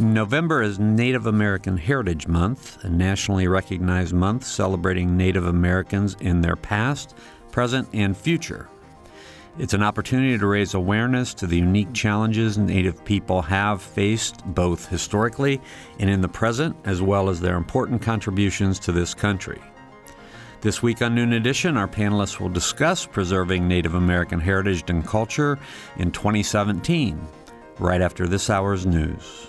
November is Native American Heritage Month, a nationally recognized month celebrating Native Americans in their past, present, and future. It's an opportunity to raise awareness to the unique challenges Native people have faced both historically and in the present, as well as their important contributions to this country. This week on Noon Edition, our panelists will discuss preserving Native American heritage and culture in 2017, right after this hour's news.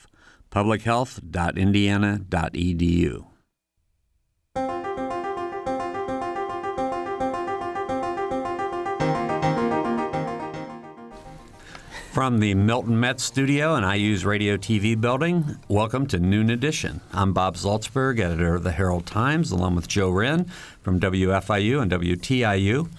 publichealth.indiana.edu. From the Milton Metz studio and IU's Radio TV building, welcome to Noon Edition. I'm Bob Zaltsberg, editor of the Herald Times, along with Joe Wren from WFIU and WTIU.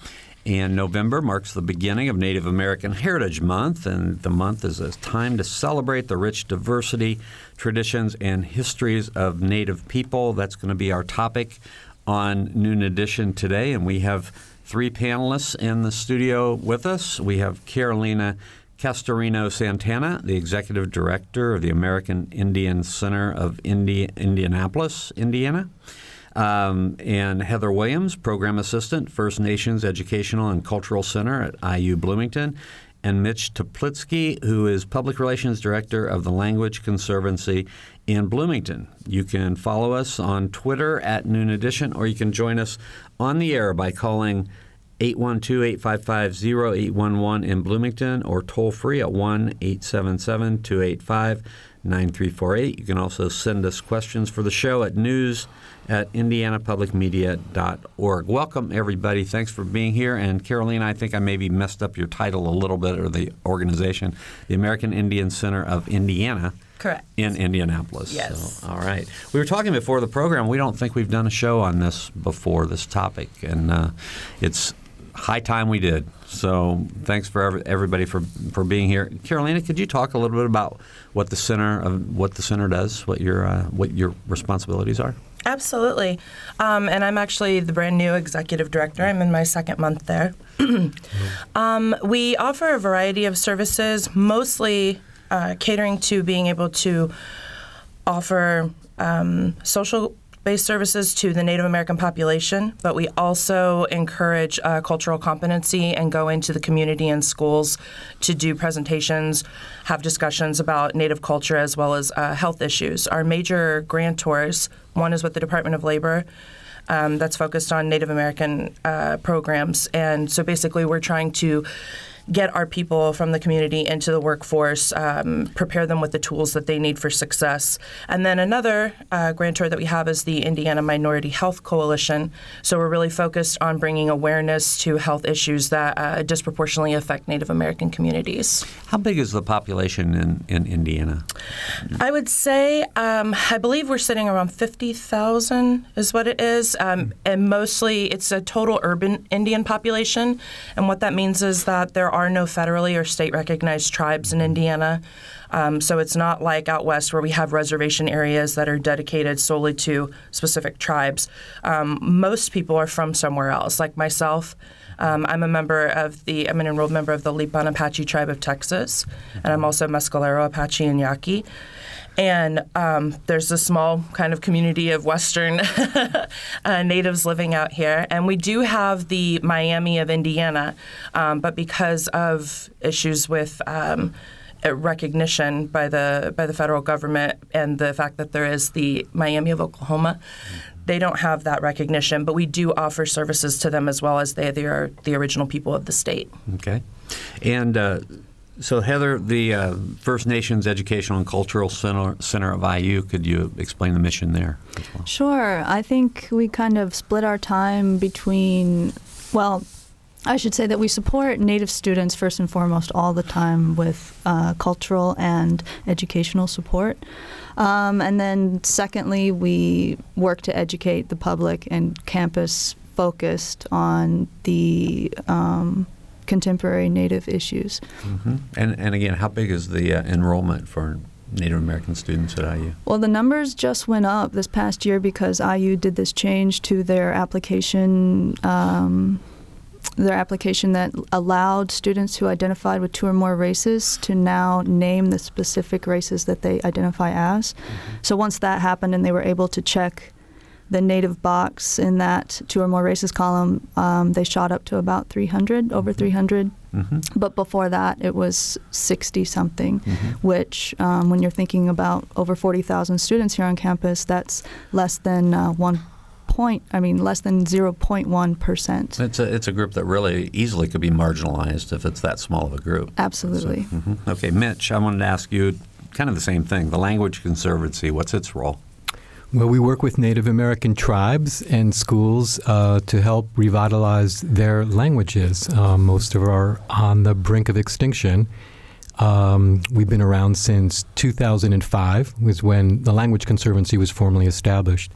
And November marks the beginning of Native American Heritage Month, and the month is a time to celebrate the rich diversity, traditions, and histories of Native people. That's going to be our topic on Noon Edition today, and we have three panelists in the studio with us. We have Carolina Castorino Santana, the executive director of the American Indian Center of Indi- Indianapolis, Indiana. Um, and Heather Williams, Program Assistant, First Nations Educational and Cultural Center at IU Bloomington, and Mitch Teplitsky, who is Public Relations Director of the Language Conservancy in Bloomington. You can follow us on Twitter at Noon Edition, or you can join us on the air by calling 812 855 0811 in Bloomington or toll free at 1 877 285 9348. You can also send us questions for the show at news at indianapublicmedia.org. Welcome, everybody. Thanks for being here. And Caroline, I think I maybe messed up your title a little bit or the organization, the American Indian Center of Indiana. Correct. In Indianapolis. Yes. So, all right. We were talking before the program. We don't think we've done a show on this before, this topic. And uh, it's high time we did. So thanks for everybody for, for being here. Carolina, could you talk a little bit about what the center of what the center does, what your uh, what your responsibilities are? Absolutely. Um, and I'm actually the brand new executive director. I'm in my second month there. um, we offer a variety of services, mostly uh, catering to being able to offer um, social based services to the Native American population, but we also encourage uh, cultural competency and go into the community and schools to do presentations, have discussions about Native culture as well as uh, health issues. Our major grantors, one is with the Department of Labor. Um, that's focused on Native American uh, programs. And so basically, we're trying to get our people from the community into the workforce, um, prepare them with the tools that they need for success. And then another uh, grantor that we have is the Indiana Minority Health Coalition. So we're really focused on bringing awareness to health issues that uh, disproportionately affect Native American communities. How big is the population in, in Indiana? I would say, um, I believe we're sitting around 50,000 is what it is. Um, and mostly it's a total urban Indian population. And what that means is that there are no federally or state recognized tribes in Indiana. Um, so it's not like out west where we have reservation areas that are dedicated solely to specific tribes. Um, most people are from somewhere else, like myself. Um, I'm a member of the, I'm an enrolled member of the Lipan Apache tribe of Texas, and I'm also Mescalero Apache and Yaqui. And um, there's a small kind of community of Western uh, natives living out here. And we do have the Miami of Indiana, um, but because of issues with um, recognition by the by the federal government and the fact that there is the Miami of Oklahoma, they don't have that recognition, but we do offer services to them as well as they, they are the original people of the state. Okay. And uh, so, Heather, the uh, First Nations Educational and Cultural Center, Center of IU, could you explain the mission there? Well? Sure. I think we kind of split our time between, well, I should say that we support Native students first and foremost all the time with uh, cultural and educational support. Um, and then, secondly, we work to educate the public and campus focused on the um, contemporary Native issues. Mm-hmm. And, and again, how big is the uh, enrollment for Native American students at IU? Well, the numbers just went up this past year because IU did this change to their application. Um, their application that allowed students who identified with two or more races to now name the specific races that they identify as. Mm-hmm. So once that happened and they were able to check the native box in that two or more races column, um, they shot up to about 300, mm-hmm. over 300. Mm-hmm. But before that, it was 60 something, mm-hmm. which, um, when you're thinking about over 40,000 students here on campus, that's less than uh, one point, I mean, less than 0.1 percent. It's a it's a group that really easily could be marginalized if it's that small of a group. Absolutely. So, mm-hmm. Okay, Mitch, I wanted to ask you kind of the same thing. The Language Conservancy, what's its role? Well, we work with Native American tribes and schools uh, to help revitalize their languages. Um, most of are on the brink of extinction. Um, we've been around since 2005, was when the Language Conservancy was formally established.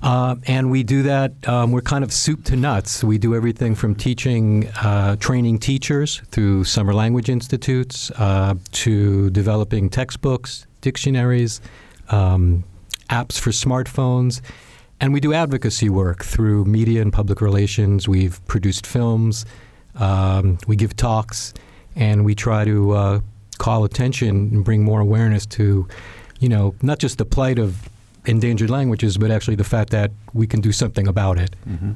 Uh, and we do that, um, we're kind of soup to nuts. We do everything from teaching, uh, training teachers through summer language institutes uh, to developing textbooks, dictionaries, um, apps for smartphones. And we do advocacy work through media and public relations. We've produced films, um, we give talks, and we try to uh, call attention and bring more awareness to, you know, not just the plight of endangered languages, but actually the fact that we can do something about it. Mm-hmm.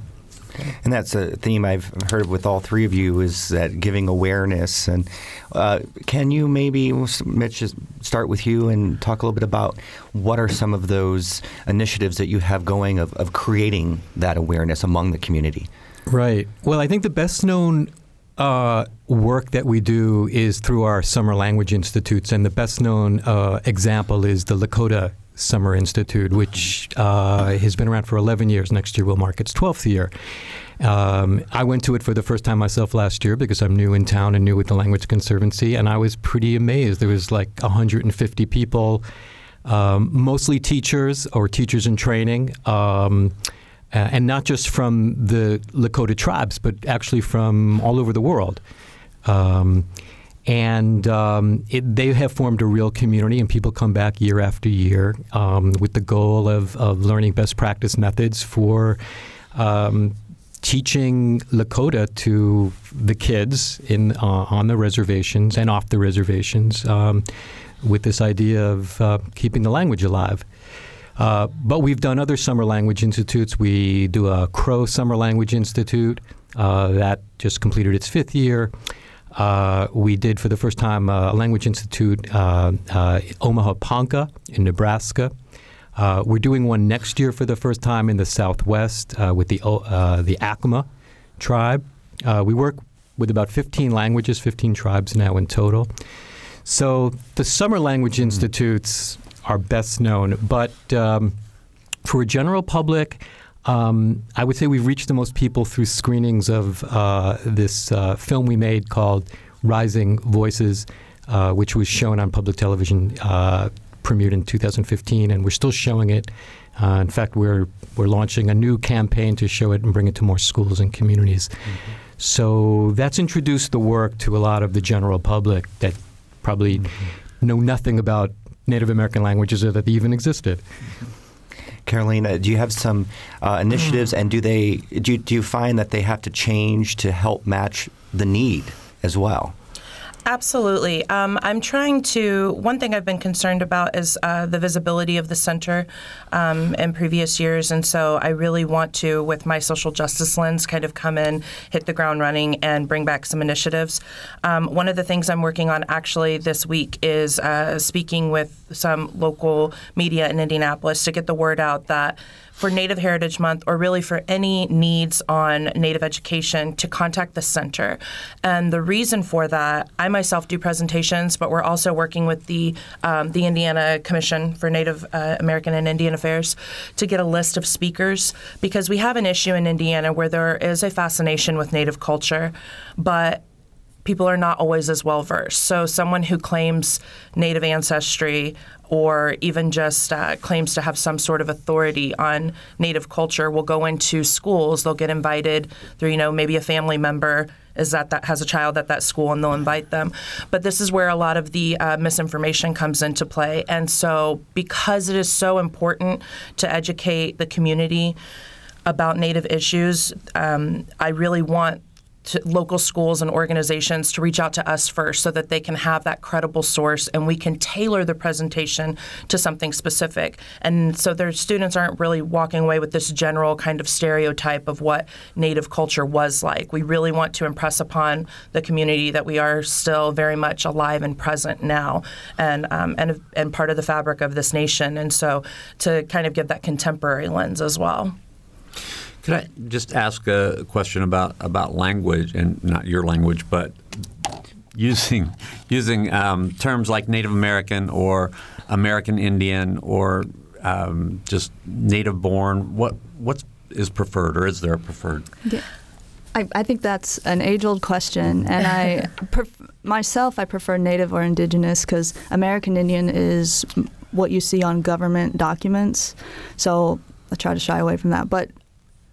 And that's a theme I've heard with all three of you is that giving awareness. And uh, can you maybe, Mitch, start with you and talk a little bit about what are some of those initiatives that you have going of, of creating that awareness among the community? Right. Well, I think the best known uh, work that we do is through our summer language institutes, and the best known uh, example is the Lakota Summer Institute, which uh, has been around for 11 years. Next year will mark its 12th year. Um, I went to it for the first time myself last year because I'm new in town and new with the Language Conservancy, and I was pretty amazed. There was like 150 people, um, mostly teachers or teachers in training. Um, and not just from the Lakota tribes, but actually from all over the world. Um, and um, it, they have formed a real community, and people come back year after year um, with the goal of, of learning best practice methods for um, teaching Lakota to the kids in uh, on the reservations and off the reservations, um, with this idea of uh, keeping the language alive. Uh, but we've done other summer language institutes. We do a Crow Summer Language Institute uh, that just completed its fifth year. Uh, we did for the first time uh, a language institute, uh, uh Omaha Ponca in Nebraska. Uh, we're doing one next year for the first time in the Southwest uh, with the the Acoma tribe. we work with about 15 languages, 15 tribes now in total. So the summer language mm-hmm. institutes are best known, but um, for a general public, um, I would say we've reached the most people through screenings of uh, this uh, film we made called Rising Voices, uh, which was shown on public television, uh, premiered in 2015, and we're still showing it. Uh, in fact, we're we're launching a new campaign to show it and bring it to more schools and communities. Mm-hmm. So that's introduced the work to a lot of the general public that probably mm-hmm. know nothing about Native American languages or that they even existed. Carolina, do you have some uh, initiatives, and do they do, do you find that they have to change to help match the need as well? Absolutely. Um, I'm trying to. One thing I've been concerned about is uh, the visibility of the center um, in previous years, and so I really want to, with my social justice lens, kind of come in, hit the ground running, and bring back some initiatives. Um, one of the things I'm working on actually this week is uh, speaking with some local media in Indianapolis to get the word out that for Native Heritage Month or really for any needs on Native education to contact the center. And the reason for that, I myself do presentations, but we're also working with the um, the Indiana Commission for Native uh, American and Indian Affairs to get a list of speakers because we have an issue in Indiana where there is a fascination with Native culture, but people are not always as well versed. So, someone who claims Native ancestry or even just uh, claims to have some sort of authority on Native culture will go into schools. They'll get invited through, you know, maybe a family member is that that has a child at that school and they'll invite them. But this is where a lot of the uh, misinformation comes into play. And so, because it is so important to educate the community about Native issues, um, I really want local schools and organizations to reach out to us first so that they can have that credible source and we can tailor the presentation to something specific. And so their students aren't really walking away with this general kind of stereotype of what Native culture was like. We really want to impress upon the community that we are still very much alive and present now and, um, and, and part of the fabric of this nation. And so to kind of give that contemporary lens as well. Could I just ask a question about about language and not your language, but using using um, terms like Native American or American Indian or um, just native born? What what is preferred, or is there a preferred? Yeah. I, I think that's an age-old question, and I pref- myself I prefer Native or Indigenous because American Indian is what you see on government documents. So I try to shy away from that. But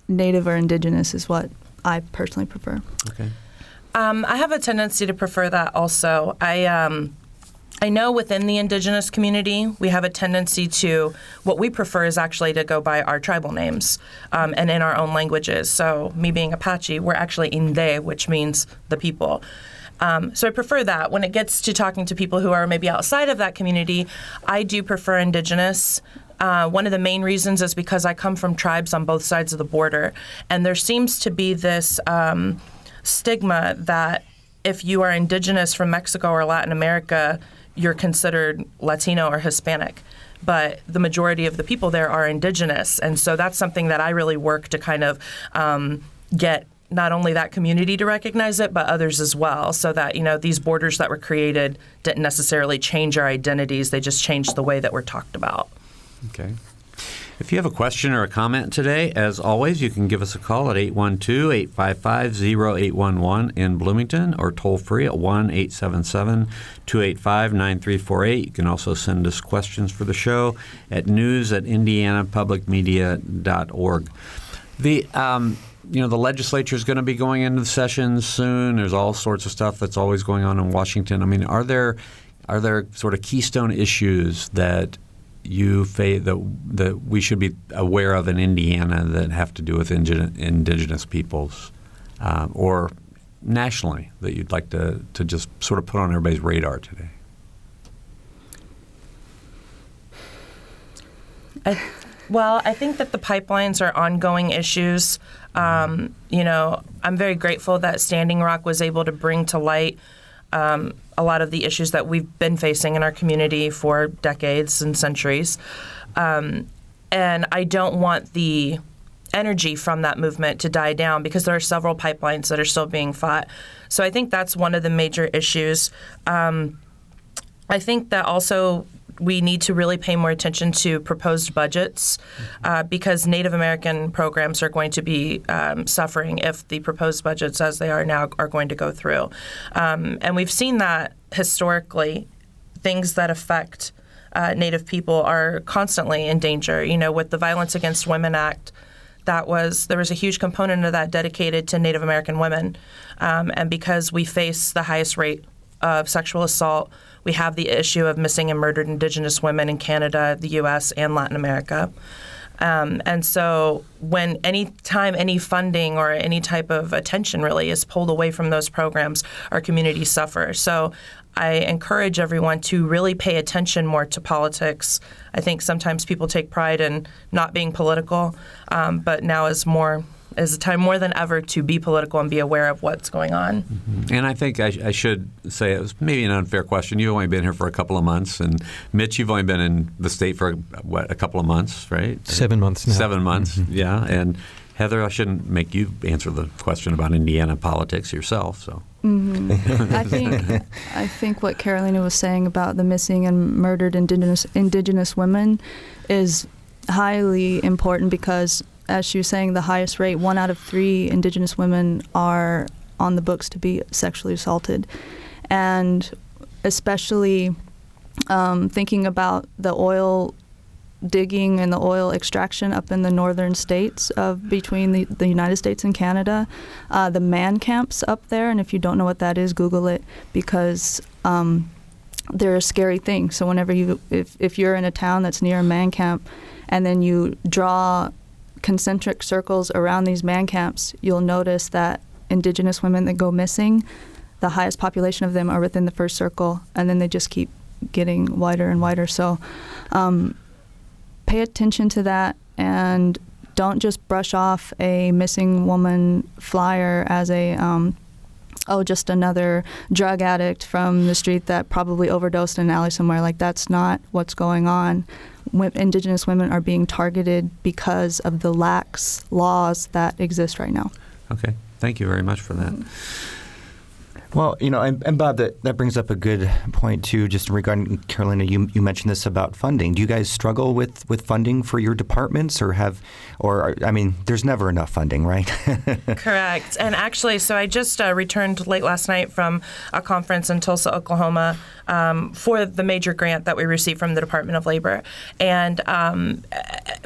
native or indigenous is what I personally prefer. Okay. Um, I have a tendency to prefer that also. I um, I know within the indigenous community, we have a tendency to, what we prefer is actually to go by our tribal names um, and in our own languages. So, me being Apache, we're actually In Inde, which means the people. Um, so, I prefer that. When it gets to talking to people who are maybe outside of that community, I do prefer indigenous. Uh, one of the main reasons is because I come from tribes on both sides of the border, and there seems to be this um, stigma that if you are indigenous from Mexico or Latin America, you're considered Latino or Hispanic. But the majority of the people there are indigenous, and so that's something that I really work to kind of um, get not only that community to recognize it, but others as well, so that you know these borders that were created didn't necessarily change our identities; they just changed the way that we're talked about. Okay. If you have a question or a comment today, as always, you can give us a call at 812 855 0811 in Bloomington or toll free at 1 877 285 9348. You can also send us questions for the show at news at indianapublicmedia.org. The um, you know the legislature is going to be going into the sessions soon. There's all sorts of stuff that's always going on in Washington. I mean, are there are there sort of keystone issues that you that that we should be aware of in Indiana that have to do with indigenous peoples, uh, or nationally that you'd like to to just sort of put on everybody's radar today? I, well, I think that the pipelines are ongoing issues. Um, you know, I'm very grateful that Standing Rock was able to bring to light um, a lot of the issues that we've been facing in our community for decades and centuries. Um, and I don't want the energy from that movement to die down because there are several pipelines that are still being fought. So I think that's one of the major issues. Um, I think that also we need to really pay more attention to proposed budgets uh, because Native American programs are going to be um, suffering if the proposed budgets, as they are now, are going to go through. Um, and we've seen that historically, things that affect uh, Native people are constantly in danger. You know, with the Violence Against Women Act, that was there was a huge component of that dedicated to Native American women, um, and because we face the highest rate of sexual assault we have the issue of missing and murdered Indigenous women in Canada, the U.S., and Latin America. Um, and so, when any time any funding or any type of attention really is pulled away from those programs, our communities suffer. So, I encourage everyone to really pay attention more to politics. I think sometimes people take pride in not being political, um, but now is more is a time more than ever to be political and be aware of what's going on. Mm-hmm. And I think I, I, should say it was maybe an unfair question. You've only been here for a couple of months, and Mitch, you've only been in the state for what a couple of months, right? Seven months now. Seven months, mm-hmm. yeah. And Heather, I shouldn't make you answer the question about Indiana politics yourself. So. Mm-hmm. I think I think what Carolina was saying about the missing and murdered indigenous indigenous women is highly important because as she was saying, the highest rate, one out of three Indigenous women are on the books to be sexually assaulted. And especially um, thinking about the oil digging and the oil extraction up in the northern states of between the, the United States and Canada, uh, the man camps up there. And if you don't know what that is, Google it because um, they're a scary thing. So whenever you, if, if you're in a town that's near a man camp, and then you draw concentric circles around these man camps, you'll notice that indigenous women that go missing, the highest population of them are within the first circle, and then they just keep getting wider and wider. So um, pay attention to that and don't just brush off a missing woman flyer as a um, oh just another drug addict from the street that probably overdosed in an alley somewhere like that's not what's going on indigenous women are being targeted because of the lax laws that exist right now. Okay, thank you very much for that. Mm-hmm. Well, you know, and, and, Bob, that, that brings up a good point too. Just regarding Carolina, you, you mentioned this about funding. Do you guys struggle with, with funding for your departments, or have, or I mean, there's never enough funding, right? Correct. And actually, so I just uh, returned late last night from a conference in Tulsa, Oklahoma, um, for the major grant that we received from the Department of Labor, and um,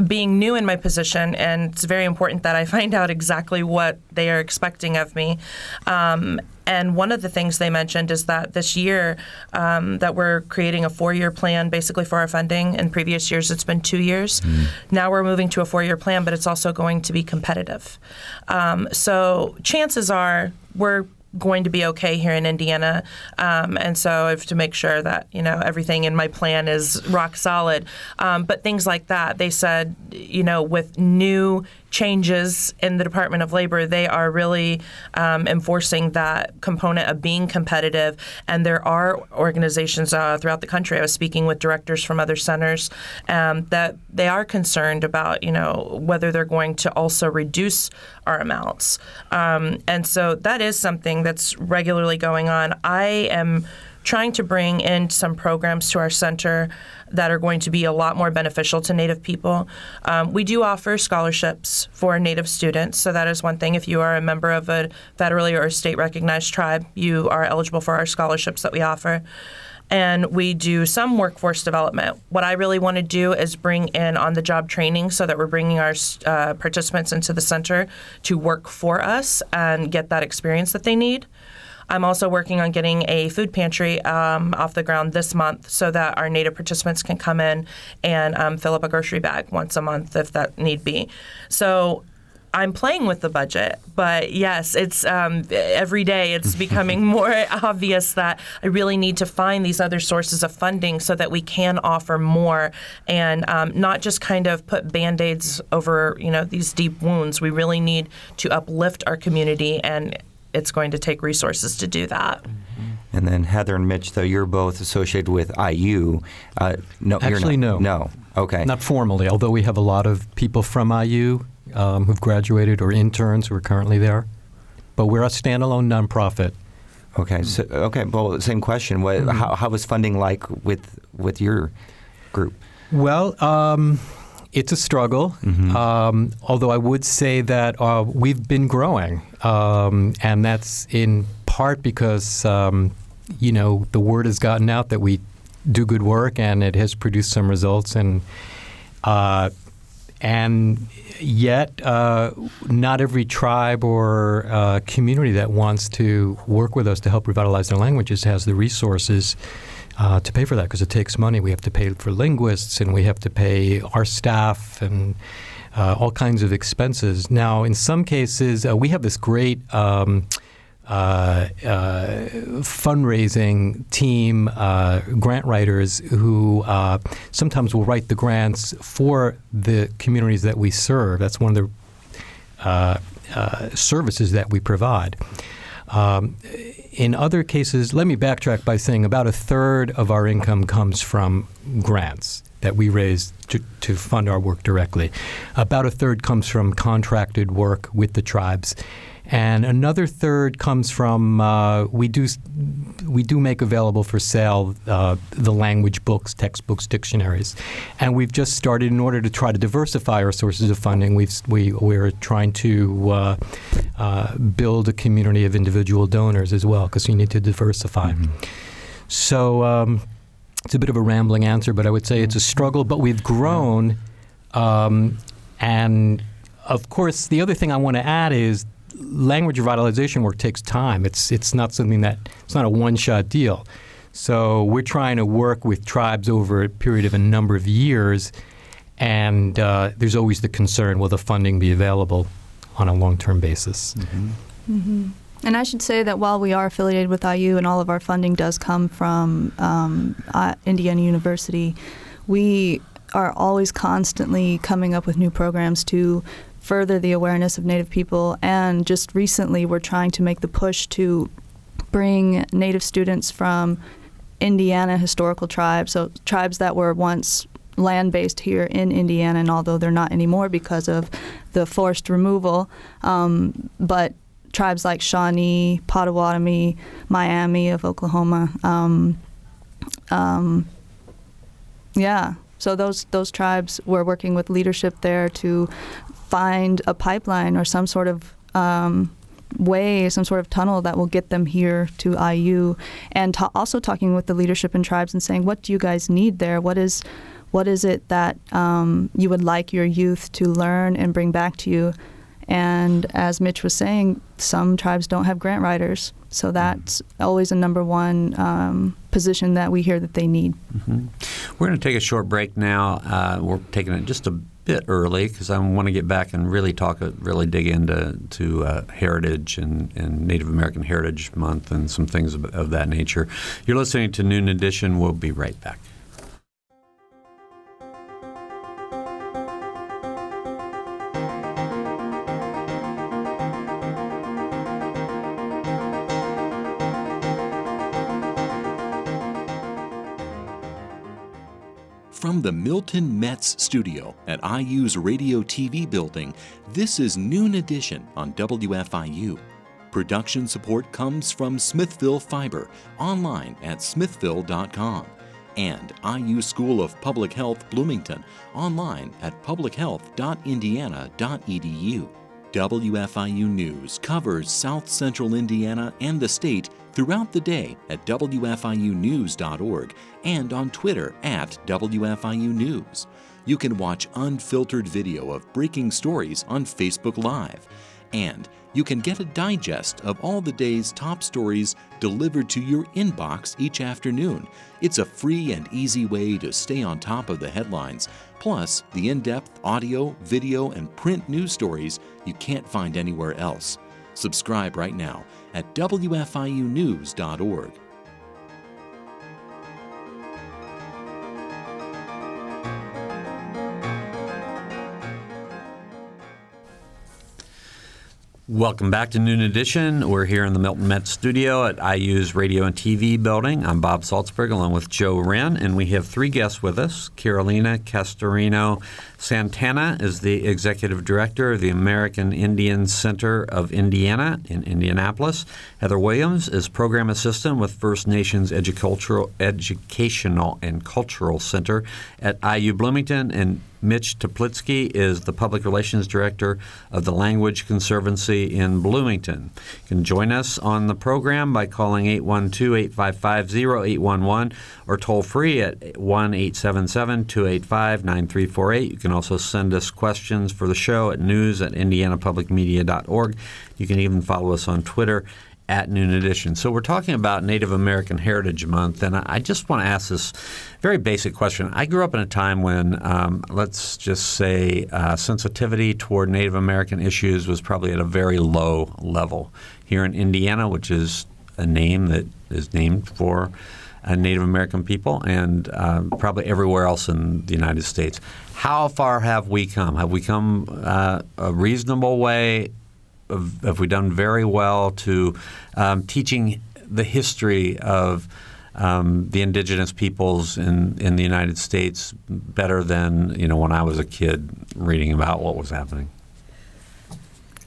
being new in my position, and it's very important that I find out exactly what they are expecting of me. Um, and one of the things they mentioned is that this year um, that we're creating a four-year plan basically for our funding. In previous years, it's been two years. Mm. Now we're moving to a four-year plan, but it's also going to be competitive. Um, so chances are we're going to be okay here in Indiana, um, and so I have to make sure that you know everything in my plan is rock solid. Um, but things like that, they said, you know, with new changes in the Department of Labor, they are really um, enforcing that component of being competitive. And there are organizations uh, throughout the country. I was speaking with directors from other centers um, that they are concerned about, you know, whether they're going to also reduce our amounts. Um, and so that is something that's regularly going on. I am trying to bring in some programs to our center that are going to be a lot more beneficial to Native people. Um, we do offer scholarships for Native students, so that is one thing. If you are a member of a federally or state recognized tribe, you are eligible for our scholarships that we offer. And we do some workforce development. What I really want to do is bring in on the job training so that we're bringing our uh, participants into the center to work for us and get that experience that they need. I'm also working on getting a food pantry um, off the ground this month so that our Native participants can come in and um, fill up a grocery bag once a month if that need be. So I'm playing with the budget, but yes, it's um, every day it's becoming more obvious that I really need to find these other sources of funding so that we can offer more and um, not just kind of put band-aids over you know these deep wounds. We really need to uplift our community and it's going to take resources to do that. Mm-hmm. And then Heather and Mitch, though you're both associated with IU, uh, no, actually no, no, okay, not formally. Although we have a lot of people from IU um, who've graduated or interns who are currently there, but we're a standalone nonprofit. Okay, so okay, well, same question. What, mm-hmm. how, how was funding like with with your group? Well. Um, it's a struggle, mm-hmm. um, although I would say that uh, we've been growing, um, and that's in part because um, you know the word has gotten out that we do good work, and it has produced some results, and uh, and yet uh, not every tribe or uh, community that wants to work with us to help revitalize their languages has the resources uh, to pay for that because it takes money. We have to pay for linguists and we have to pay our staff and uh, all kinds of expenses. Now, in some cases, uh, we have this great. Um, uh, uh, fundraising team, uh, grant writers who sometimes will write the grants for the communities that we serve. That's one of the services that we provide. Um, in other cases, let me backtrack by saying about a third of our income comes from grants that we raise to, to fund our work directly. About a third comes from contracted work with the tribes and another third comes from uh, we do we do make available for sale uh, the language books, textbooks, dictionaries, and we've just started in order to try to diversify our sources of funding. We've we we're trying to uh, uh build a community of individual donors as well because you need to diversify. Mm-hmm. So. Um, it's a bit of a rambling answer, but I would say it's a struggle. But we've grown, um, and of course, the other thing I want to add is language revitalization work takes time. It's it's not something that it's not a one shot deal. So we're trying to work with tribes over a period of a number of years, and uh, there's always the concern: will the funding be available on a long term basis? Mm-hmm. Mm-hmm. And I should say that while we are affiliated with IU and all of our funding does come from um, uh, Indiana University, we are always constantly coming up with new programs to further the awareness of Native people. And just recently, we're trying to make the push to bring Native students from Indiana historical tribes, so tribes that were once land based here in Indiana, and although they're not anymore because of the forced removal, um, but tribes like Shawnee, Potawatomi, Miami of Oklahoma. Um, um, yeah, so those those tribes were working with leadership there to find a pipeline or some sort of um, way, some sort of tunnel that will get them here to IU, and ta- also talking with the leadership and tribes and saying, what do you guys need there? What is what is it that um, you would like your youth to learn and bring back to you? And as Mitch was saying, some tribes don't have grant writers, so mm-hmm. that's always a number one um, position that we hear that they need. Mm-hmm. We're going to take a short break now. Uh, we're taking it just a bit early because I want to get back and really talk, uh, really dig into to uh, heritage and, and, Native American Heritage Month and some things of, of that nature. You're listening to Noon Edition. We'll be right back. The Milton Metz studio at IU's Radio TV building, this is Noon Edition on WFIU. Production support comes from Smithville Fiber, online at smithville.com, and IU School of Public Health Bloomington, online at publichealth.indiana.edu. WFIU News covers South Central Indiana and the state throughout the day at WFIUnews.org and on Twitter at WFIU News. You can watch unfiltered video of breaking stories on Facebook Live. And you can get a digest of all the day's top stories delivered to your inbox each afternoon. It's a free and easy way to stay on top of the headlines, plus the in depth audio, video, and print news stories you can't find anywhere else. Subscribe right now at WFIUnews.org. Welcome back to Noon Edition. We're here in the Milton Metz studio at IU's Radio and TV building. I'm Bob Zaltsberg along with Joe Wren, and we have three guests with us. Carolina Castorino Santana is the executive director of the American Indian Center of Indiana in Indianapolis. Heather Williams is program assistant with First Nations Educational, Educational and Cultural Center at IU Bloomington, and Mitch Teplitsky is the Public Relations Director of the Language Conservancy in Bloomington. You can join us on the program by calling 812 855 0811 or toll free at 1 877 285 9348. You can also send us questions for the show at news at indianapublicmedia.org. You can even follow us on Twitter at Noon Edition. So we're talking about Native American Heritage Month, and I just want to ask this very basic question. I grew up in a time when, um, let's just say, uh, sensitivity toward Native American issues was probably at a very low level. Here in Indiana, which is a name that is named for Native American people, and uh, probably everywhere else in the United States. How far have we come? Have we come uh, a reasonable way? have we done very well to um, teaching the history of um, the indigenous peoples in, in the United States better than you know when I was a kid reading about what was happening?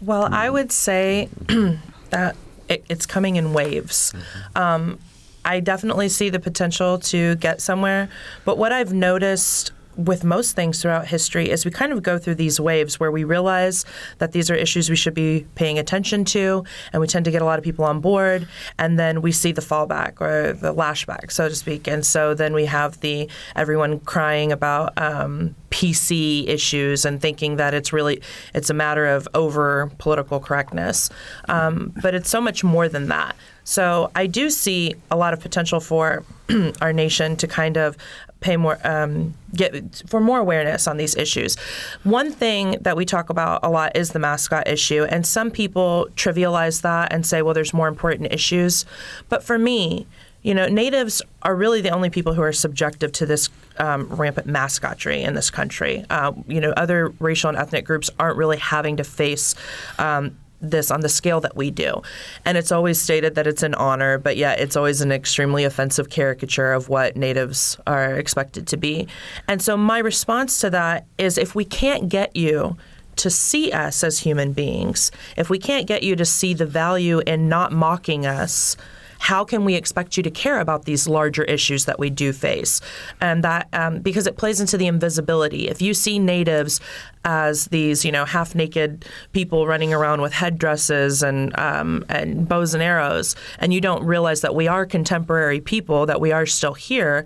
Well, I would say that it, it's coming in waves. Mm-hmm. Um, I definitely see the potential to get somewhere, but what I've noticed with most things throughout history is we kind of go through these waves where we realize that these are issues we should be paying attention to, and we tend to get a lot of people on board, and then we see the fallback or the lashback, so to speak, and so then we have the everyone crying about um, PC issues and thinking that it's really it's a matter of over political correctness, um, but it's so much more than that. So I do see a lot of potential for our nation to kind of pay more, um, get for more awareness on these issues. One thing that we talk about a lot is the mascot issue, and some people trivialize that and say, well, there's more important issues. But for me, you know, natives are really the only people who are subjective to this um, rampant mascotry in this country. Uh, you know, other racial and ethnic groups aren't really having to face um, this on the scale that we do. And it's always stated that it's an honor, but yet it's always an extremely offensive caricature of what natives are expected to be. And so my response to that is if we can't get you to see us as human beings, if we can't get you to see the value in not mocking us, how can we expect you to care about these larger issues that we do face? And that um, because it plays into the invisibility. If you see natives as these, you know, half-naked people running around with headdresses and um, and bows and arrows, and you don't realize that we are contemporary people, that we are still here,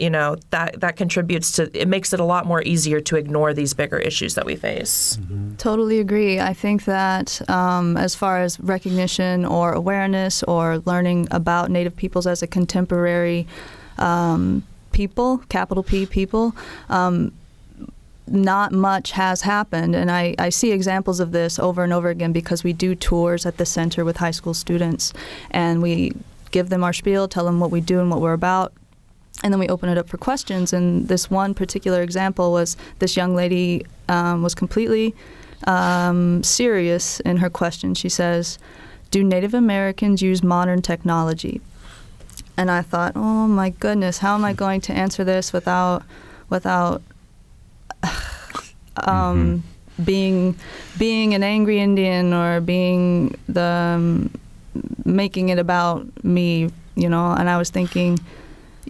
you know that that contributes to it makes it a lot more easier to ignore these bigger issues that we face. Mm-hmm. Totally agree. I think that um, as far as recognition or awareness or learning about Native peoples as a contemporary um, people, capital P people. Um, not much has happened. And I, I see examples of this over and over again because we do tours at the center with high school students and we give them our spiel, tell them what we do and what we're about, and then we open it up for questions. And this one particular example was this young lady um, was completely um, serious in her question. She says, "Do Native Americans use modern technology?" And I thought, "Oh my goodness, how am I going to answer this without without um, mm-hmm. being being an angry Indian or being the um, making it about me?" You know, and I was thinking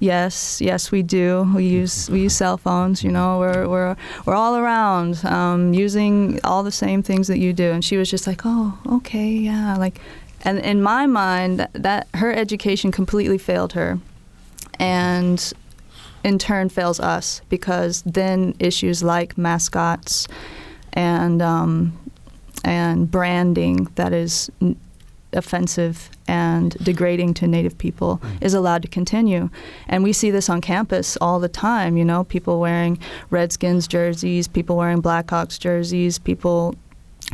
Yes, yes, we do. We use we use cell phones. You know, we're we're we're all around um, using all the same things that you do. And she was just like, oh, okay, yeah, like. And in my mind, that, that her education completely failed her, and in turn fails us because then issues like mascots and um, and branding that is offensive and degrading to Native people mm. is allowed to continue. And we see this on campus all the time, you know, people wearing Redskins jerseys, people wearing Blackhawks jerseys, people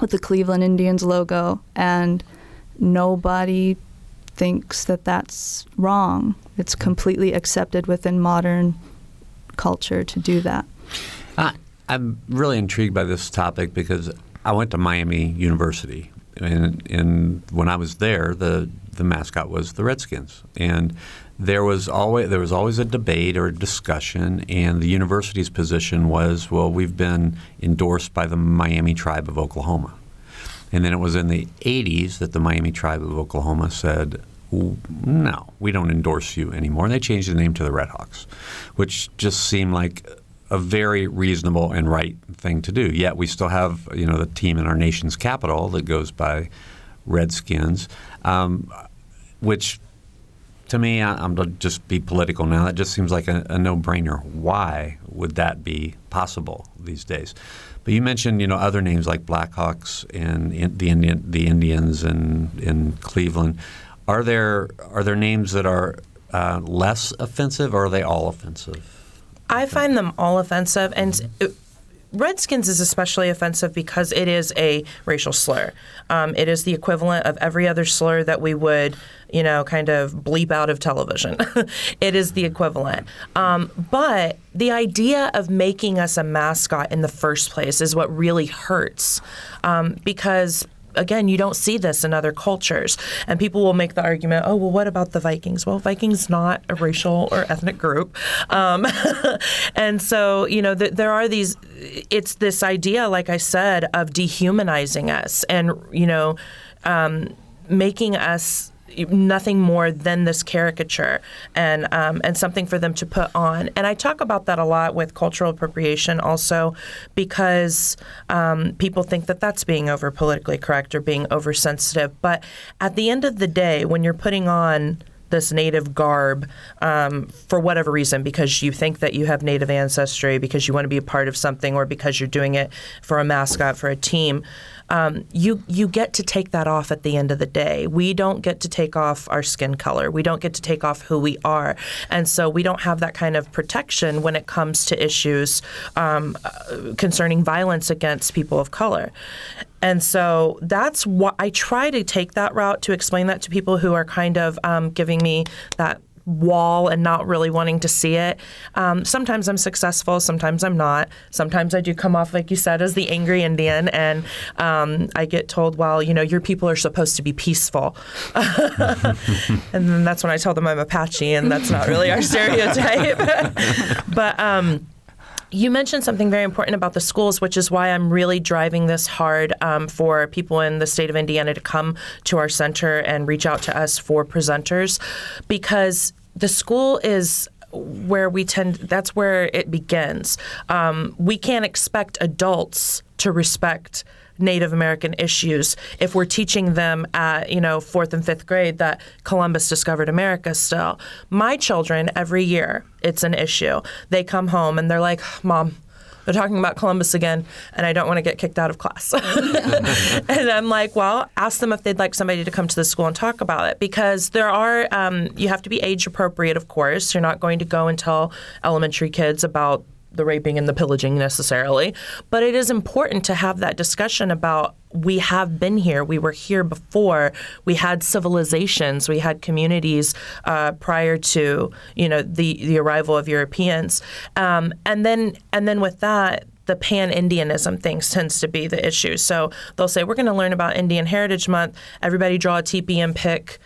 with the Cleveland Indians logo, and nobody thinks that that's wrong. It's completely accepted within modern culture to do that. Uh, I'm really intrigued by this topic because I went to Miami University and, and when I was there, the the mascot was the Redskins, and there was always there was always a debate or a discussion, and the university's position was, well, we've been endorsed by the Miami Tribe of Oklahoma, and then it was in the '80s that the Miami Tribe of Oklahoma said. No, we don't endorse you anymore. And they changed the name to the Redhawks, which just seemed like a very reasonable and right thing to do. Yet we still have you know the team in our nation's capital that goes by Redskins, um, which to me, I, am to just be political now. That just seems like a, a no-brainer. Why would that be possible these days? But you mentioned you know other names like Blackhawks and in, the Indian the Indians and in Cleveland. Are there are there names that are uh, less offensive, or are they all offensive? I find them all offensive, and Redskins is especially offensive because it is a racial slur. Um, it is the equivalent of every other slur that we would, you know, kind of bleep out of television. it is the equivalent. Um, but the idea of making us a mascot in the first place is what really hurts um, because again, you don't see this in other cultures. And people will make the argument, oh, well, what about the Vikings? Well, Vikings not a racial or ethnic group. Um, and so, you know, th- there are these, it's this idea, like I said, of dehumanizing us and, you know, um, making us nothing more than this caricature and um, and something for them to put on. And I talk about that a lot with cultural appropriation also because um, people think that that's being over politically correct or being oversensitive. But at the end of the day, when you're putting on this native garb um, for whatever reason, because you think that you have native ancestry, because you want to be a part of something, or because you're doing it for a mascot for a team um, you you get to take that off at the end of the day. We don't get to take off our skin color. We don't get to take off who we are, and so we don't have that kind of protection when it comes to issues um, uh, concerning violence against people of color. And so that's what I try to take that route to explain that to people who are kind of um, giving me that wall and not really wanting to see it. Um, sometimes I'm successful, sometimes I'm not. Sometimes I do come off, like you said, as the angry Indian, and um, I get told, well, you know, your people are supposed to be peaceful. and then that's when I tell them I'm Apache, and that's not really our stereotype. but, um, you mentioned something very important about the schools, which is why I'm really driving this hard um, for people in the state of Indiana to come to our center and reach out to us for presenters, because the school is where we tend that's where it begins um, we can't expect adults to respect Native American issues if we're teaching them at you know fourth and fifth grade that Columbus discovered America. Still, my children every year it's an issue. They come home and they're like, "Mom, they're talking about Columbus again, and I don't want to get kicked out of class. and I'm like, well, ask them if they'd like somebody to come to the school and talk about it because there are, um, you have to be age appropriate, of course. You're not going to go and tell elementary kids about the raping and the pillaging necessarily, but it is important to have that discussion about we have been here, we were here before, we had civilizations, we had communities uh, prior to you know the the arrival of Europeans, um, and then and then with that the pan Indianism things tends to be the issue. So they'll say, We're going to learn about Indian Heritage Month. Everybody draw a teepee and pick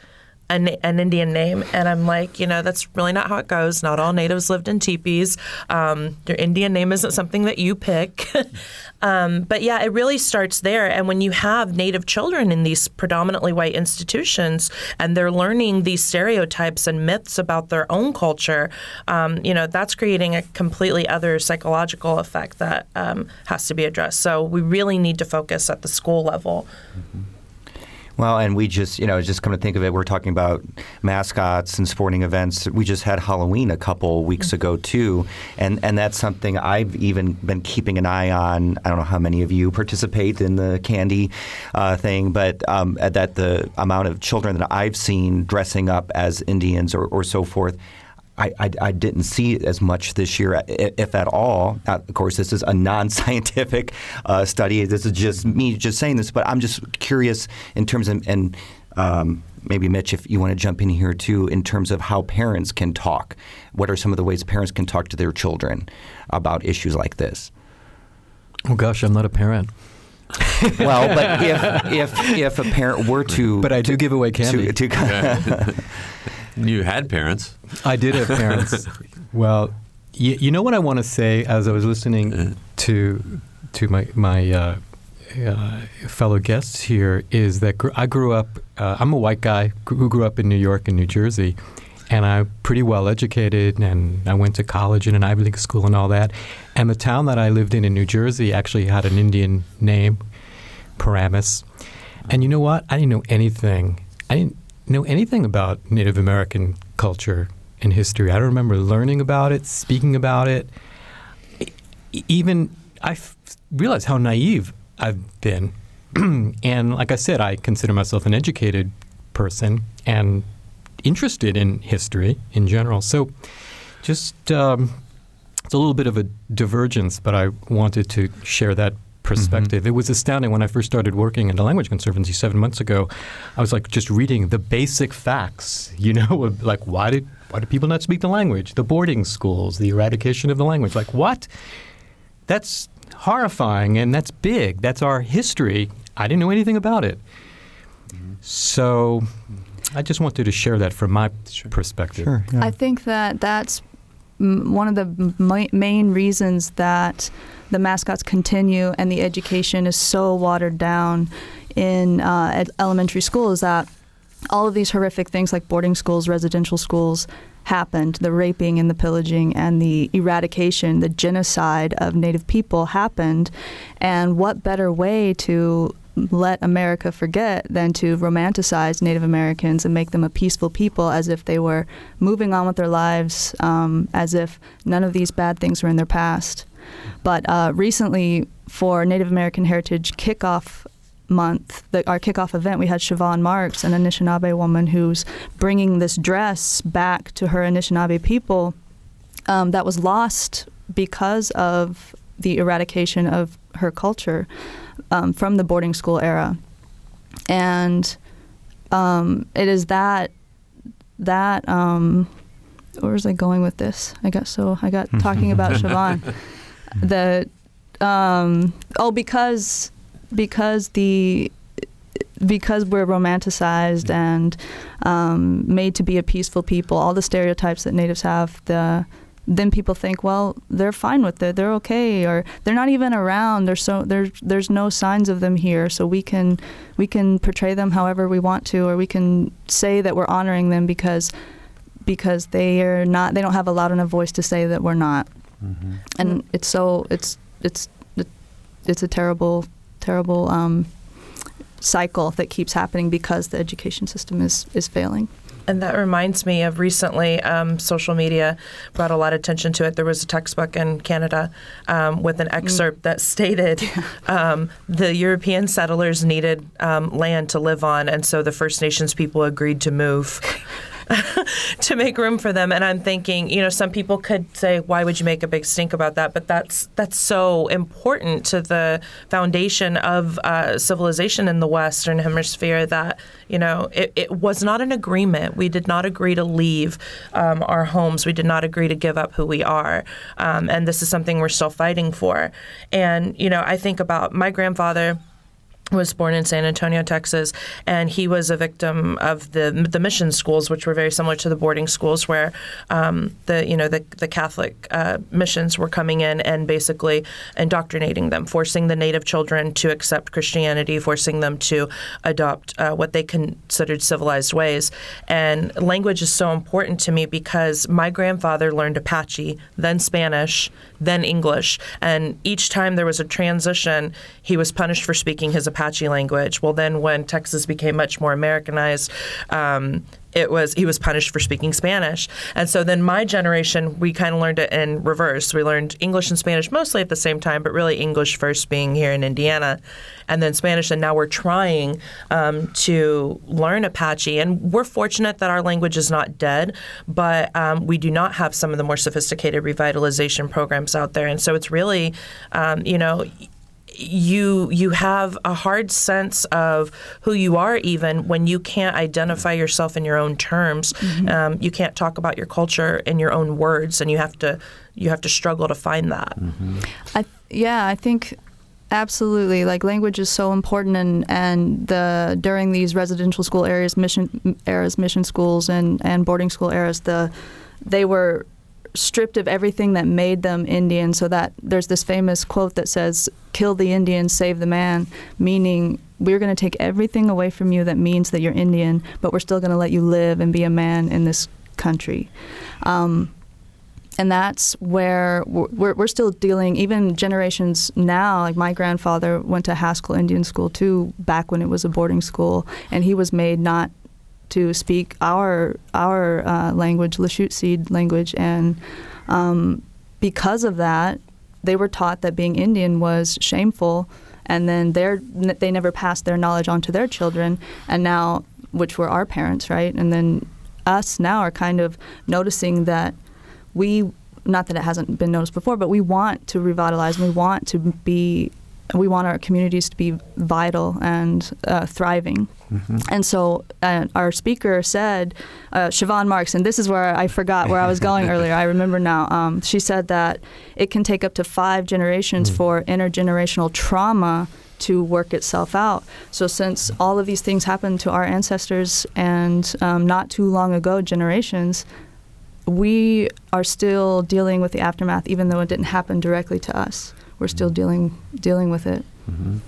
an, an, Indian name. And I'm like, you know, that's really not how it goes. Not all natives lived in teepees. Um, your Indian name isn't something that you pick. um, but yeah, it really starts there. And when you have native children in these predominantly white institutions and they're learning these stereotypes and myths about their own culture, um, you know, that's creating a completely other psychological effect that um, has to be addressed. So we really need to focus at the school level. Mm-hmm. Well, and we just, you know, just come to think of it, we're talking about mascots and sporting events. We just had Halloween a couple weeks ago too, and and that's something I've even been keeping an eye on. I don't know how many of you participate in the candy uh, thing, but um, that the amount of children that I've seen dressing up as Indians or, or so forth. I, I, I, didn't see as much this year, if at all. Uh, of course, this is a non-scientific uh, study. This is just me just saying this, but I'm just curious in terms of and um, maybe Mitch, if you want to jump in here too, in terms of how parents can talk. What are some of the ways parents can talk to their children about issues like this? Oh gosh, I'm not a parent. well, but if if if a parent were to, but I do to, give away candy. To, to You had parents. I did have parents. well, you, you, know what I want to say as I was listening to to my my uh, uh, fellow guests here is that gr- I grew up. Uh, I'm a white guy who grew up in New York and New Jersey, and I'm pretty well educated. And I went to college in an Ivy League school and all that. And the town that I lived in in New Jersey actually had an Indian name, Paramus. And you know what? I didn't know anything. I didn't know anything about Native American culture and history. I don't remember learning about it, speaking about it. Even I f- realized how naive I've been. and like I said, I consider myself an educated person and interested in history in general. So just um, it's a little bit of a divergence, but I wanted to share that perspective. Mm-hmm. It was astounding when I first started working in the Language Conservancy seven months ago. I was like just reading the basic facts, you know, like why did why do people not speak the language? The boarding schools, the eradication of the language. Like what? That's horrifying and that's big. That's our history. I didn't know anything about it. Mm-hmm. So I just wanted to share that from my perspective. Sure. yeah. I think that that's m- one of the ma- main reasons that the mascots continue and the education is so watered down in uh, elementary school is that all of these horrific things like boarding schools, residential schools happened. The raping and the pillaging and the eradication, the genocide of Native people happened. And what better way to let America forget than to romanticize Native Americans and make them a peaceful people as if they were moving on with their lives, um, as if none of these bad things were in their past. But uh, recently, for Native American Heritage Kickoff Month, the, our kickoff event, we had Siobhan Marks, an Anishinaabe woman who's bringing this dress back to her Anishinaabe people um, that was lost because of the eradication of her culture um, from the boarding school era. And um, it is that that um, where was I going with this? I got so I got talking about Siobhan. The um, oh because because the because we're romanticized and um, made to be a peaceful people, all the stereotypes that natives have, the then people think, well, they're fine with it, they're okay, or they're not even around. There's so there's there's no signs of them here, so we can we can portray them however we want to, or we can say that we're honoring them because because they are not they don't have a loud enough voice to say that we're not, and it's so it's it's it's a terrible terrible um, cycle that keeps happening because the education system is is failing. And that reminds me of recently, um, social media brought a lot of attention to it. There was a textbook in Canada um, with an excerpt that stated um, the European settlers needed um, land to live on, and so the First Nations people agreed to move. to make room for them. And i'm thinking you know some people could say why would you make a big stink about that? But that's that's so important to the foundation of uh, civilization in the western hemisphere that you know it, it was not an agreement. We did not agree to leave um, our homes. We did not agree to give up who we are um, and this is something we're still fighting for. And you know i think about my grandfather was born in San Antonio, Texas, and he was a victim of the the mission schools, which were very similar to the boarding schools, where um, the you know the the Catholic uh, missions were coming in and basically indoctrinating them, forcing the native children to accept Christianity, forcing them to adopt uh, what they considered civilized ways. And language is so important to me because my grandfather learned Apache, then Spanish, then English, and each time there was a transition, he was punished for speaking his Apache language. Well, then when Texas became much more Americanized, um, it was he was punished for speaking Spanish. And so then my generation, we kind of learned it in reverse. We learned English and Spanish mostly at the same time, but really English first being here in Indiana, and then Spanish. And now we're trying um, to learn Apache. And we're fortunate that our language is not dead, but um, we do not have some of the more sophisticated revitalization programs out there. And so it's really, um, you know, you you have a hard sense of who you are even when you can't identify yourself in your own terms. Um, you can't talk about your culture in your own words, and you have to you have to struggle to find that. I yeah, I think absolutely. Like language is so important, and and the during these residential school areas, mission eras, mission schools, and and boarding school eras, the they were stripped of everything that made them Indian. So that there's this famous quote that says, "Kill the Indian, save the man," meaning we're going to take everything away from you that means that you're Indian, but we're still going to let you live and be a man in this country. Um, and that's where we're, we're still dealing even generations now like my grandfather went to haskell indian school too back when it was a boarding school and he was made not to speak our our uh, language Lushootseed language and um, because of that they were taught that being Indian was shameful, and then they never passed their knowledge on to their children, and now which were our parents, right? And then us now are kind of noticing that we not that it hasn't been noticed before, but we want to revitalize. We want to be we want our communities to be vital and uh, thriving. Mm-hmm. And so uh, our speaker said, uh, Siobhan Marks, and this is where I forgot where I was going earlier. I remember now. Um, she said that it can take up to five generations mm. for intergenerational trauma to work itself out. So since all of these things happened to our ancestors and um, not too long ago generations, we are still dealing with the aftermath, even though it didn't happen directly to us we're still dealing dealing with it. Mm-hmm.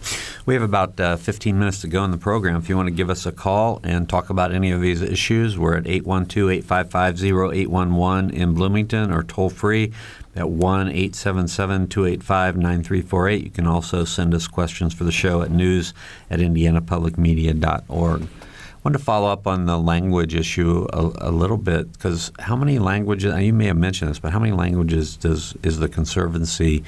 We have about uh, 15 minutes to go in the program. If you want to give us a call and talk about any of these issues, we're at 812 855 0811 in Bloomington or toll free at 1 877 285 9348. You can also send us questions for the show at news at indianapublicmedia.org. I want to follow up on the language issue a, a little bit because how many languages? You may have mentioned this, but how many languages does is the Conservancy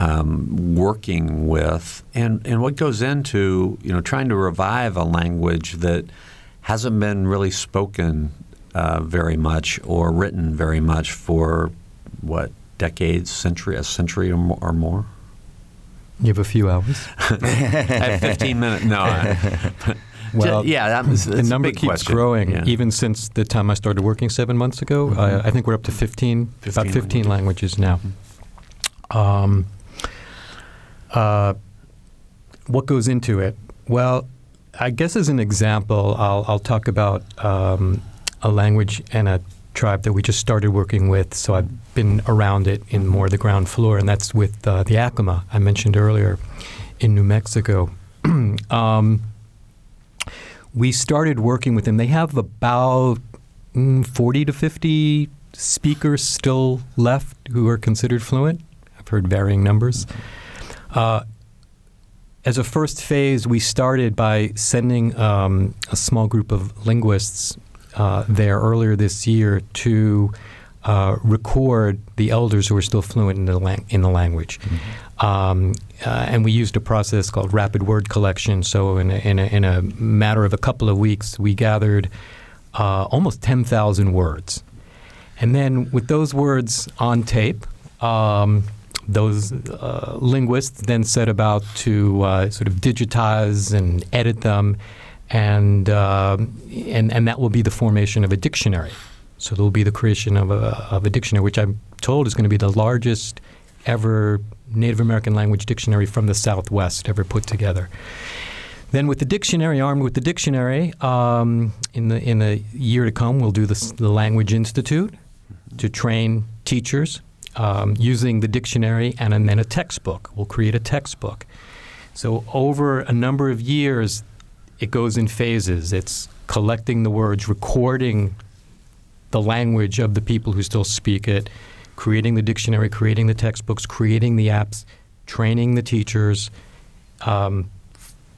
um, working with, and and what goes into you know trying to revive a language that hasn't been really spoken uh, very much or written very much for what decades, century, a century or more. Or more? You have a few hours. I have 15 minutes. No. well, yeah, that was, the number keeps question. growing. Yeah. Even since the time I started working seven months ago, mm-hmm. I, I, think we're up to 15, 15 about 15 languages, languages now. Mm-hmm. Um, uh, what goes into it? Well, I guess as an example, I'll, I'll talk about um, a language and a tribe that we just started working with. So I've been around it in more of the ground floor, and that's with uh, the Acoma I mentioned earlier in New Mexico. um, we started working with them. They have about mm, 40 to 50 speakers still left who are considered fluent. I've heard varying numbers. Mm-hmm. Uh, as a first phase, we started by sending um, a small group of linguists uh, there earlier this year to uh, record the elders who are still fluent in the, lang- in the language. Mm-hmm. Um, uh, and we used a process called rapid word collection. So, in a, in a, in a matter of a couple of weeks, we gathered uh, almost 10,000 words. And then, with those words on tape, um, those uh, linguists then set about to uh, sort of digitize and edit them, and, uh, and, and that will be the formation of a dictionary. So there will be the creation of a, of a dictionary, which I'm told is going to be the largest ever Native American language dictionary from the Southwest ever put together. Then, with the dictionary, armed with the dictionary, um, in the in the year to come, we'll do the, the Language Institute to train teachers um, using the dictionary and, and then a textbook. We'll create a textbook. So over a number of years, it goes in phases. It's collecting the words, recording the language of the people who still speak it, creating the dictionary, creating the textbooks, creating the apps, training the teachers, um,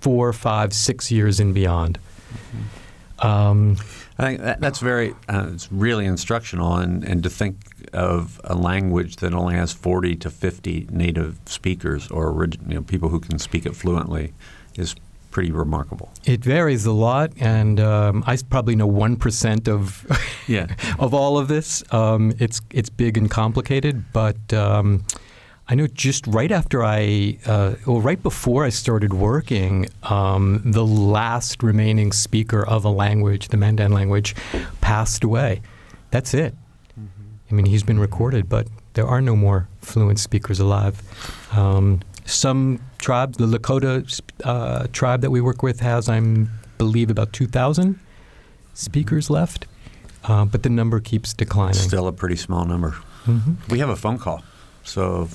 four, five, six years and beyond. Mm-hmm. Um, I think that, that's very, uh, it's really instructional, and, and to think of a language that only has 40 to 50 native speakers or you know, people who can speak it fluently is pretty remarkable. It varies a lot, and um, I probably know one percent of yeah. of all of this. Um, it's it's big and complicated, but um, I know just right after I, uh, well, right before I started working, um, the last remaining speaker of a language, the Mandan language, passed away. That's it. Mm-hmm. I mean, he's been recorded, but there are no more fluent speakers alive. Um, some tribes, the Lakota uh, tribe that we work with, has, I believe, about 2,000 speakers mm-hmm. left, uh, but the number keeps declining. Still a pretty small number. Mm-hmm. We have a phone call. So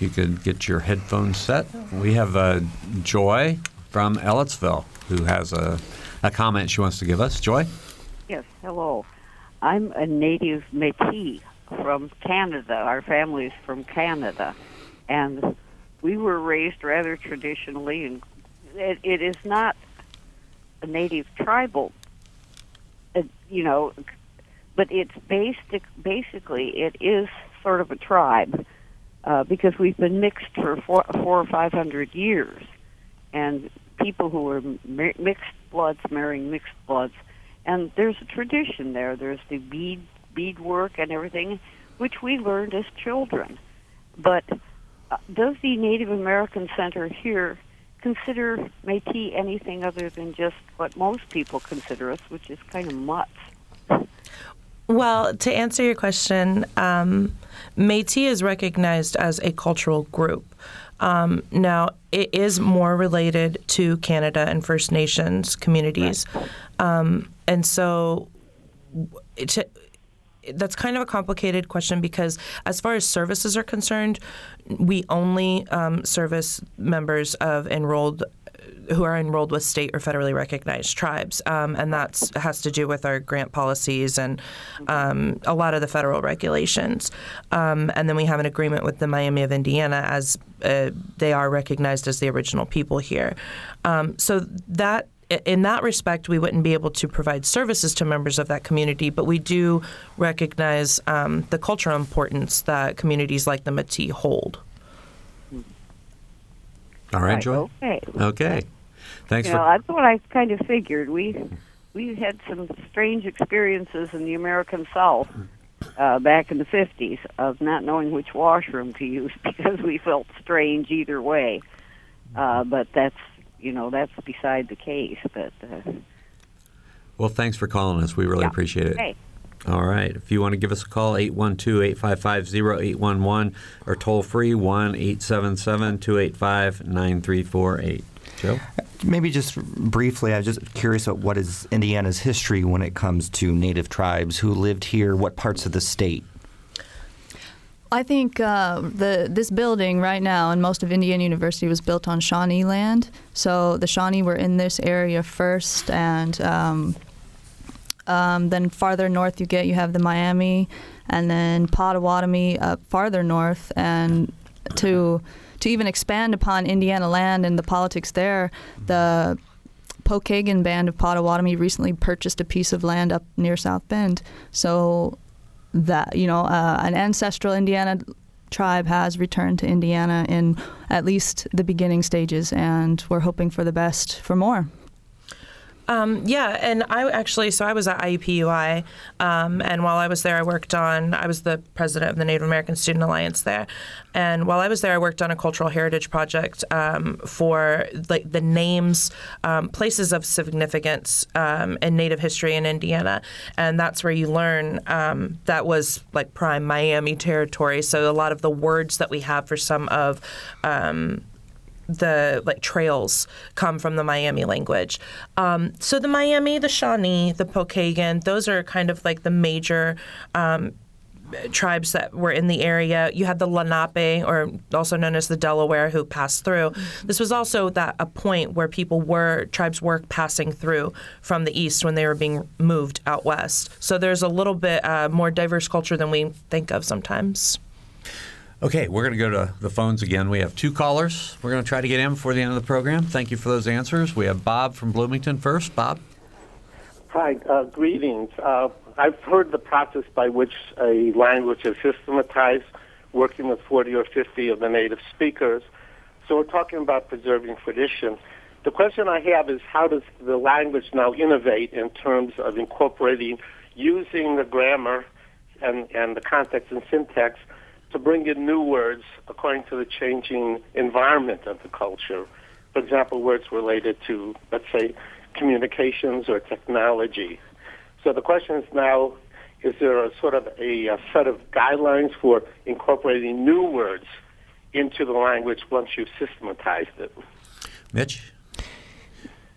you could get your headphones set. We have uh, Joy from Ellettsville who has a, a comment she wants to give us. Joy? Yes, hello. I'm a native Métis from Canada. Our family's from Canada. And we were raised rather traditionally, and it, it is not a native tribal, uh, you know, but it's basic, basically, it is sort of a tribe uh, because we've been mixed for four, four or five hundred years, and people who are mi- mixed bloods marrying mixed bloods, and there's a tradition there. There's the bead beadwork and everything, which we learned as children. But uh, does the Native American Center here consider Métis anything other than just what most people consider us, which is kind of mutts? Well, to answer your question, um, Métis is recognized as a cultural group. Um, now, it is more related to Canada and First Nations communities. Um, and so, to, that's kind of a complicated question because, as far as services are concerned, we only um, service members of enrolled who are enrolled with state or federally recognized tribes, um, and that has to do with our grant policies and um, a lot of the federal regulations. Um, and then we have an agreement with the Miami of Indiana as uh, they are recognized as the original people here. Um, so that in that respect, we wouldn't be able to provide services to members of that community, but we do recognize um, the cultural importance that communities like the Métis hold. All right, Joy. Okay. Okay. Thanks you for. know, that's what I kind of figured. We we had some strange experiences in the American South uh, back in the fifties of not knowing which washroom to use because we felt strange either way. Uh, but that's you know that's beside the case. But uh, well, thanks for calling us. We really Yeah. appreciate it. hey, All right. If you want to give us a call, 812 855 0811 or toll free 1 877 285 9348. Joe? Maybe just briefly, I was just curious about what is Indiana's history when it comes to native tribes who lived here, what parts of the state? I think uh, the this building right now and most of Indiana University was built on Shawnee land. So the Shawnee were in this area first, and um, um, then farther north you get, you have the Miami, and then Potawatomi up farther north, and to to even expand upon Indiana land and the politics there, the Pokagon Band of Potawatomi recently purchased a piece of land up near South Bend. So that you know, uh, an ancestral Indiana tribe has returned to Indiana in at least the beginning stages, and we're hoping for the best for more. Um, yeah, and I actually, so I was at IUPUI, um, and while I was there, I worked on, I was the president of the Native American Student Alliance there, and while I was there, I worked on a cultural heritage project um, for like the names, um, places of significance um, in Native history in Indiana, and that's where you learn um, that was like prime Miami territory. So a lot of the words that we have for some of the like trails come from the Miami language. Um, so the Miami, the Shawnee, the Pokagon, those are kind of like the major. Um, tribes that were in the area. You had the Lenape, or also known as the Delaware, who passed through. This was also that a point where people were tribes were passing through from the east when they were being moved out west. So there's a little bit uh, more diverse culture than we think of sometimes. Okay, we're going to go to the phones again. We have two callers. We're going to try to get in before the end of the program. Thank you for those answers. We have Bob from Bloomington first. Bob? Hi, uh, greetings. Uh, I've heard the process by which a language is systematized, working with 40 or 50 of the native speakers. So we're talking about preserving tradition. The question I have is how does the language now innovate in terms of incorporating, using the grammar and, and the context and syntax to bring in new words according to the changing environment of the culture? For example, words related to, let's say, communications or technology. So the question is now, is there a sort of a, a set of guidelines for incorporating new words into the language once you've systematized it? Mitch?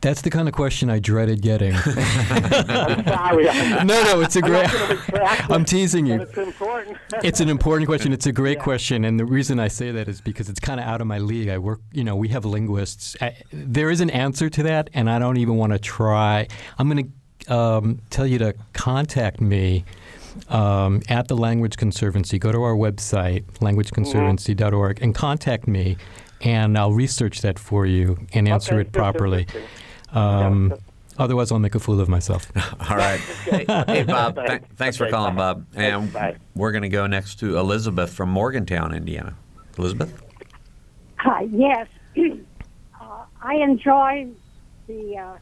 That's the kind of question I dreaded getting. I'm sorry. no, no, it's a I'm great. not I'm teasing you. It's important. It's an important question. It's a great question, and the reason I say that is because it's kind of out of my league. I work, you know, we have linguists. I, there is an answer to that, and I don't even want to try. I'm going to um, tell you to contact me um, at the Language Conservancy. Go to our website, languageconservancy.org, and contact me, and I'll research that for you and answer Okay, it properly. Interesting. Um, Yeah. Otherwise, I'll make a fool of myself. All right. Okay. Hey, Bob, th- Thanks. thanks for calling, bye. Bob. And Bye. we're going to go next to Elizabeth from Morgantown, Indiana. Elizabeth? Hi, yes. uh, I enjoy the uh,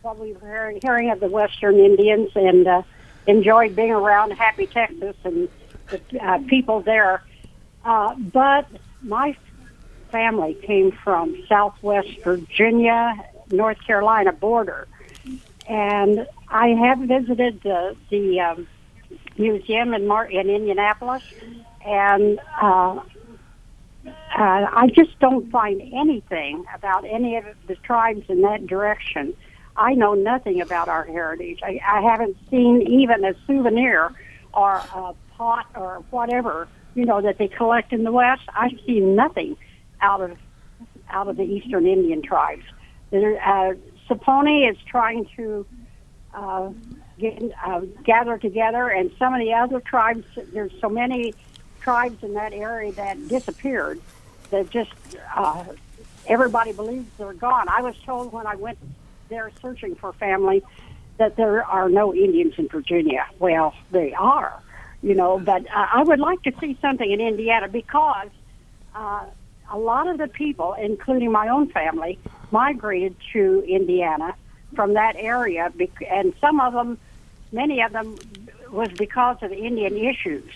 what we were hearing, hearing of the Western Indians and uh, enjoyed being around Happy Texas and the uh, people there. Uh, but my family came from Southwest Virginia, North Carolina border, and I have visited the the um, museum in Mar- in Indianapolis, and uh, uh, I just don't find anything about any of the tribes in that direction. I know nothing about our heritage. I, I haven't seen even a souvenir or a pot or whatever you know that they collect in the West. I've seen nothing out of out of the Eastern Indian tribes. Uh, Saponi is trying to uh, get, uh, gather together, and some of the other tribes. There's so many tribes in that area that disappeared. That just uh, everybody believes they're gone. I was told when I went there searching for family that there are no Indians in Virginia. Well, they are, you know. But uh, I would like to see something in Indiana because uh, a lot of the people, including my own family, migrated to Indiana from that area, and some of them, many of them, was because of Indian issues,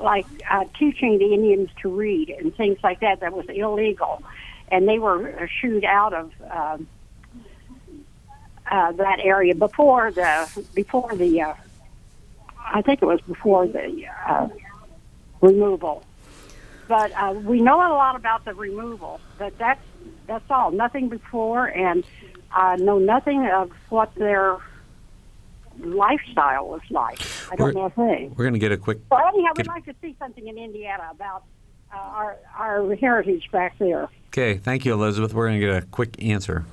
like uh, teaching the Indians to read and things like that. That was illegal, and they were shooed out of. Um, uh, that area before the before the uh, I think it was before the uh, removal. But uh, we know a lot about the removal. But that's that's all. Nothing before, and uh, know nothing of what their lifestyle was like. I don't We're- know a thing. We're going to get a quick. So anyhow, we'd like to see something in Indiana about uh, our our heritage back there. Okay, thank you, Elizabeth. We're going to get a quick answer,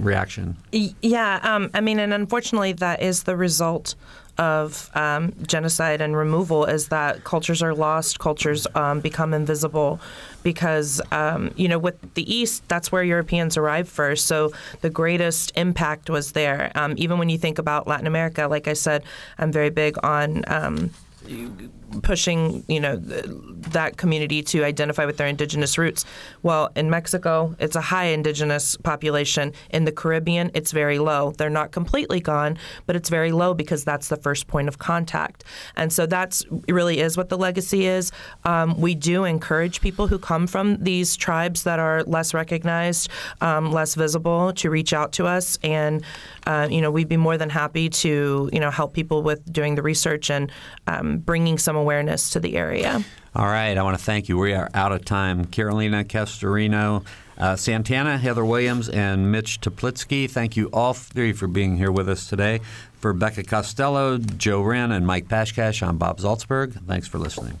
reaction. Yeah, um, I mean, and unfortunately, that is the result of um, genocide and removal. Is that cultures are lost, cultures um, become invisible, because um, you know, with the East, that's where Europeans arrived first. So the greatest impact was there. Um, even when you think about Latin America, like I said, I'm very big on. Pushing you know th- that community to identify with their indigenous roots. Well, in Mexico, it's a high indigenous population. In the Caribbean, it's very low. They're not completely gone, but it's very low because that's the first point of contact. And so that's really is what the legacy is. Um, we do encourage people who come from these tribes that are less recognized, um, less visible, to reach out to us, and uh, you know we'd be more than happy to you know help people with doing the research and um, bringing some awareness to the area. All right, I want to thank you. We are out of time. Carolina Castoreno, uh, Santana, Heather Williams, and Mitch Toplitsky. Thank you all three for being here with us today. For Becca Costello, Joe Wren, and Mike Pashkash, I'm Bob Zaltsberg. Thanks for listening.